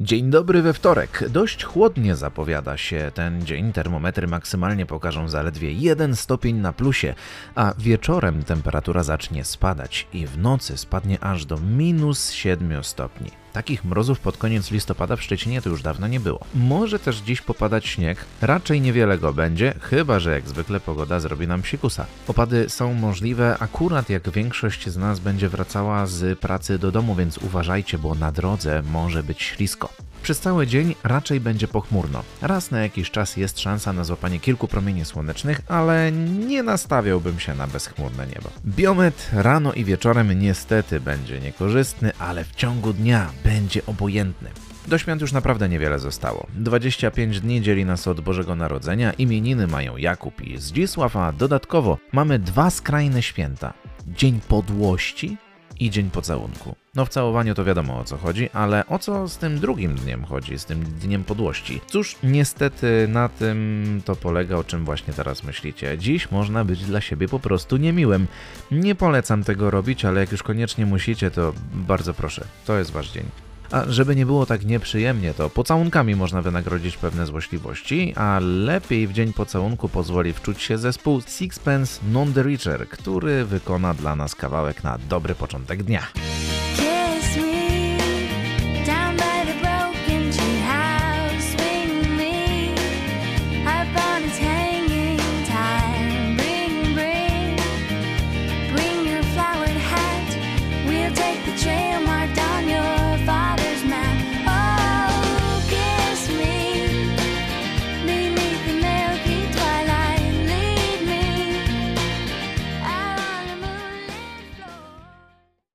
Dzień dobry we wtorek. Dość chłodnie zapowiada się ten dzień. Termometry maksymalnie pokażą zaledwie 1 stopień na plusie, a wieczorem temperatura zacznie spadać i w nocy spadnie aż do minus 7 stopni. Takich mrozów pod koniec listopada w Szczecinie to już dawno nie było. Może też dziś popadać śnieg, raczej niewiele go będzie, chyba że jak zwykle pogoda zrobi nam psikusa. Opady są możliwe akurat jak większość z nas będzie wracała z pracy do domu, więc uważajcie, bo na drodze może być ślisko. Przez cały dzień raczej będzie pochmurno. Raz na jakiś czas jest szansa na złapanie kilku promieni słonecznych, ale nie nastawiałbym się na bezchmurne niebo. Biometr rano i wieczorem niestety będzie niekorzystny, ale w ciągu dnia będzie obojętny. Do świąt już naprawdę niewiele zostało. 25 dni dzieli nas od Bożego Narodzenia, imieniny mają Jakub i Zdzisław, a dodatkowo mamy dwa skrajne święta. Dzień Podłości i Dzień Pocałunku. No w całowaniu to wiadomo o co chodzi, ale o co z tym drugim dniem chodzi, z tym Dniem Podłości? Cóż, niestety na tym to polega, o czym właśnie teraz myślicie. Dziś można być dla siebie po prostu niemiłym. Nie polecam tego robić, ale jak już koniecznie musicie, to bardzo proszę, to jest wasz dzień. A żeby nie było tak nieprzyjemnie, to pocałunkami można wynagrodzić pewne złośliwości, a lepiej w dzień pocałunku pozwoli wczuć się zespół Sixpence Non The Richer, który wykona dla nas kawałek na dobry początek dnia.